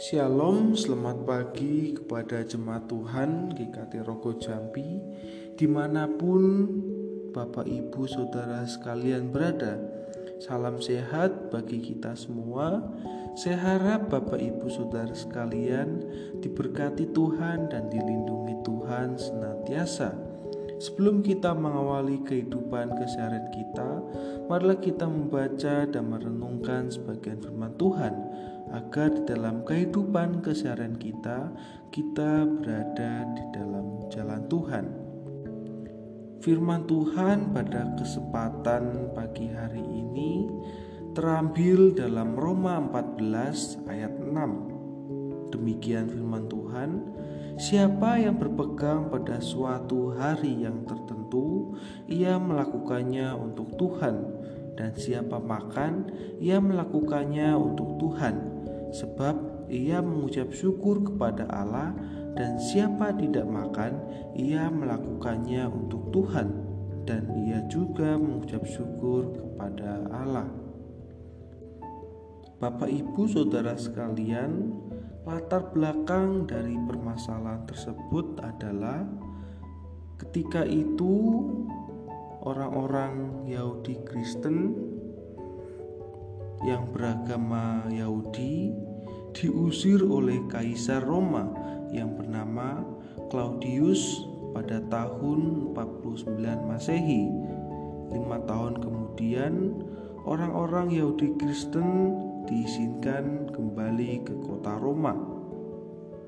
Shalom, selamat pagi kepada jemaat Tuhan GKT Rogo Jambi Di mana pun Bapak Ibu Saudara sekalian berada Salam sehat bagi kita semua. Saya harap Bapak Ibu Saudara sekalian Diberkati Tuhan dan dilindungi Tuhan senantiasa. Sebelum kita mengawali kehidupan keseharian kita, marilah kita membaca dan merenungkan sebagian firman Tuhan agar di dalam kehidupan keseharian kita kita berada di dalam jalan Tuhan. Firman Tuhan pada kesempatan pagi hari ini terambil dalam Roma 14 ayat 6. Demikian firman Tuhan, siapa yang berpegang pada suatu hari yang tertentu, ia melakukannya untuk Tuhan, dan siapa makan, ia melakukannya untuk Tuhan sebab ia mengucap syukur kepada Allah dan siapa tidak makan ia melakukannya untuk Tuhan dan ia juga mengucap syukur kepada Allah. Bapak Ibu Saudara sekalian, latar belakang dari permasalahan tersebut adalah ketika itu orang-orang Yahudi Kristen yang beragama Yahudi diusir oleh Kaisar Roma yang bernama Claudius pada tahun 49 Masehi. Lima tahun kemudian, orang-orang Yahudi Kristen diizinkan kembali ke kota Roma.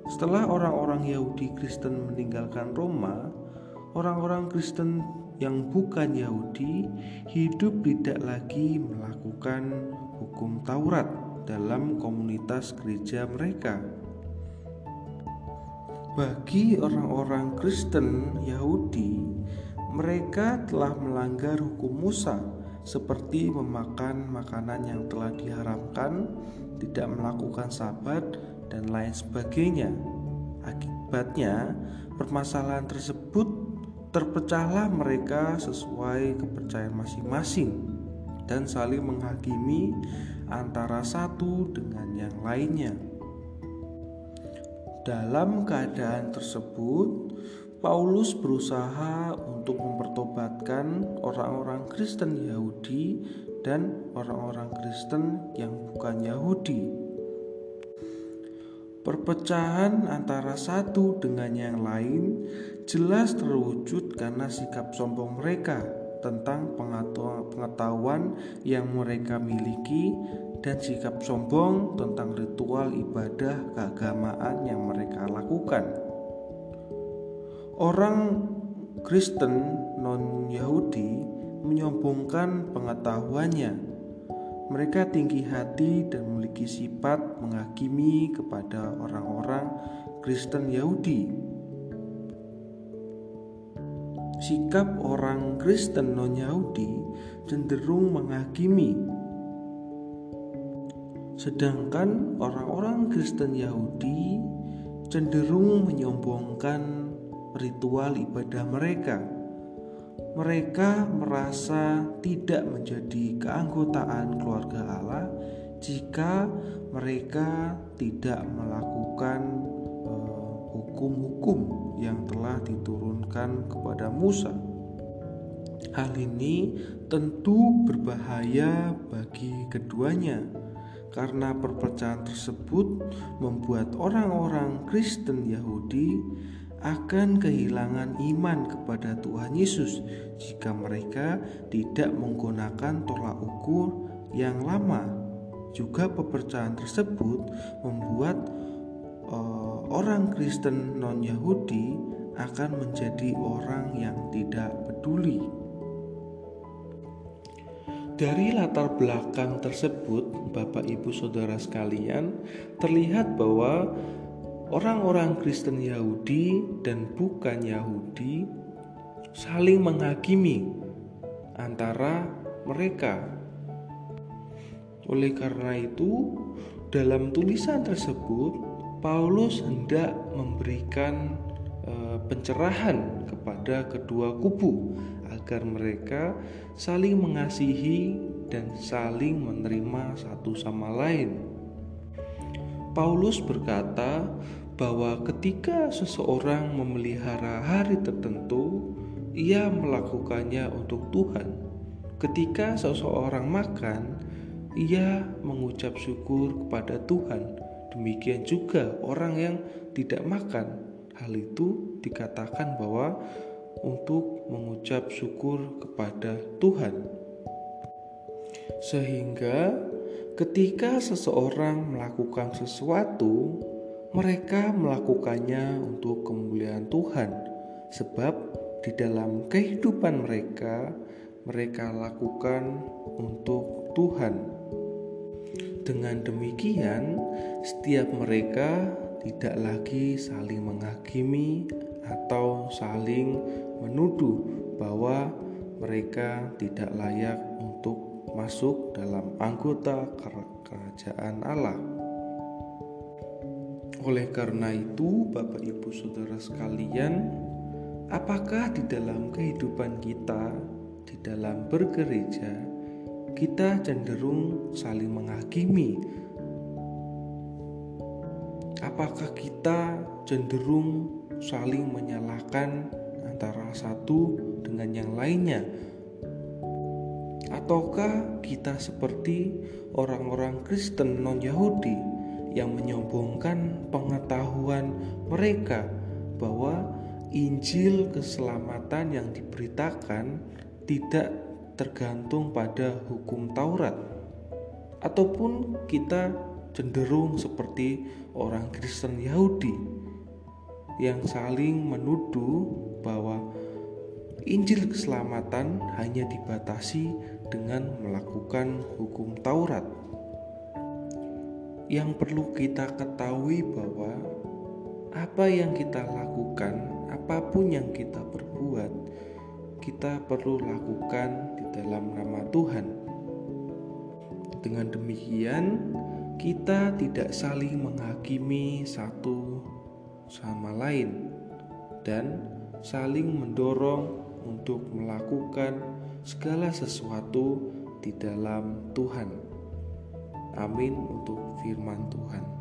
Setelah orang-orang Yahudi Kristen meninggalkan Roma, orang-orang Kristen yang bukan Yahudi hidup tidak lagi melakukan hukum Taurat dalam komunitas gereja mereka. Bagi orang-orang Kristen Yahudi, mereka telah melanggar hukum Musa seperti memakan makanan yang telah diharamkan, tidak melakukan sabat, dan lain sebagainya. Akibatnya, permasalahan tersebut terpecahlah mereka sesuai kepercayaan masing-masing dan saling menghakimi antara satu dengan yang lainnya. Dalam keadaan tersebut, Paulus berusaha untuk mempertobatkan orang-orang Kristen Yahudi dan orang-orang Kristen yang bukan Yahudi. Perpecahan antara satu dengan yang lain jelas terwujud karena sikap sombong mereka tentang pengetahuan yang mereka miliki dan sikap sombong tentang ritual ibadah keagamaan yang mereka lakukan. Orang Kristen non-Yahudi menyombongkan pengetahuannya. Mereka tinggi hati dan memiliki sifat menghakimi kepada orang-orang Kristen Yahudi sikap orang Kristen non-Yahudi cenderung menghakimi. Sedangkan orang-orang Kristen Yahudi cenderung menyombongkan ritual ibadah mereka. Mereka merasa tidak menjadi keanggotaan keluarga Allah jika mereka tidak melakukan hukum-hukum yang telah diturunkan kepada Musa. Hal ini tentu berbahaya bagi keduanya karena perpecahan tersebut membuat orang-orang Kristen Yahudi akan kehilangan iman kepada Tuhan Yesus jika mereka tidak menggunakan tolak ukur yang lama. Juga perpecahan tersebut membuat uh, orang Kristen non-Yahudi akan menjadi orang yang tidak peduli. Dari latar belakang tersebut, Bapak Ibu Saudara sekalian, terlihat bahwa orang-orang Kristen Yahudi dan bukan Yahudi saling menghakimi antara mereka. Oleh karena itu, dalam tulisan tersebut Paulus hendak memberikan uh, pencerahan kepada kedua kubu agar mereka saling mengasihi dan saling menerima satu sama lain. Paulus berkata bahwa ketika seseorang memelihara hari tertentu, ia melakukannya untuk Tuhan. Ketika seseorang makan, ia mengucap syukur kepada Tuhan. Demikian juga orang yang tidak makan, hal itu dikatakan bahwa untuk mengucap syukur kepada Tuhan. Sehingga ketika seseorang melakukan sesuatu, mereka melakukannya untuk kemuliaan Tuhan, sebab di dalam kehidupan mereka, mereka lakukan untuk Tuhan. Dengan demikian, setiap mereka tidak lagi saling menghakimi atau saling menuduh bahwa mereka tidak layak untuk masuk dalam anggota kerajaan Allah. Oleh karena itu, Bapak Ibu Saudara sekalian, apakah di dalam kehidupan kita, di dalam bergereja, kita cenderung saling menghakimi apakah kita cenderung saling menyalahkan antara satu dengan yang lainnya? Ataukah kita seperti orang-orang Kristen non-Yahudi yang menyombongkan pengetahuan mereka bahwa Injil keselamatan yang diberitakan tidak tergantung pada hukum Taurat? Ataupun kita cenderung seperti orang Kristen Yahudi yang saling menuduh bahwa Injil keselamatan hanya dibatasi dengan melakukan hukum Taurat. Yang perlu kita ketahui bahwa apa yang kita lakukan, apa pun yang kita perbuat, kita perlu lakukan di dalam nama Tuhan. Dengan demikian, kita tidak saling menghakimi satu sama lain dan saling mendorong untuk melakukan segala sesuatu di dalam Tuhan. Amin untuk firman Tuhan.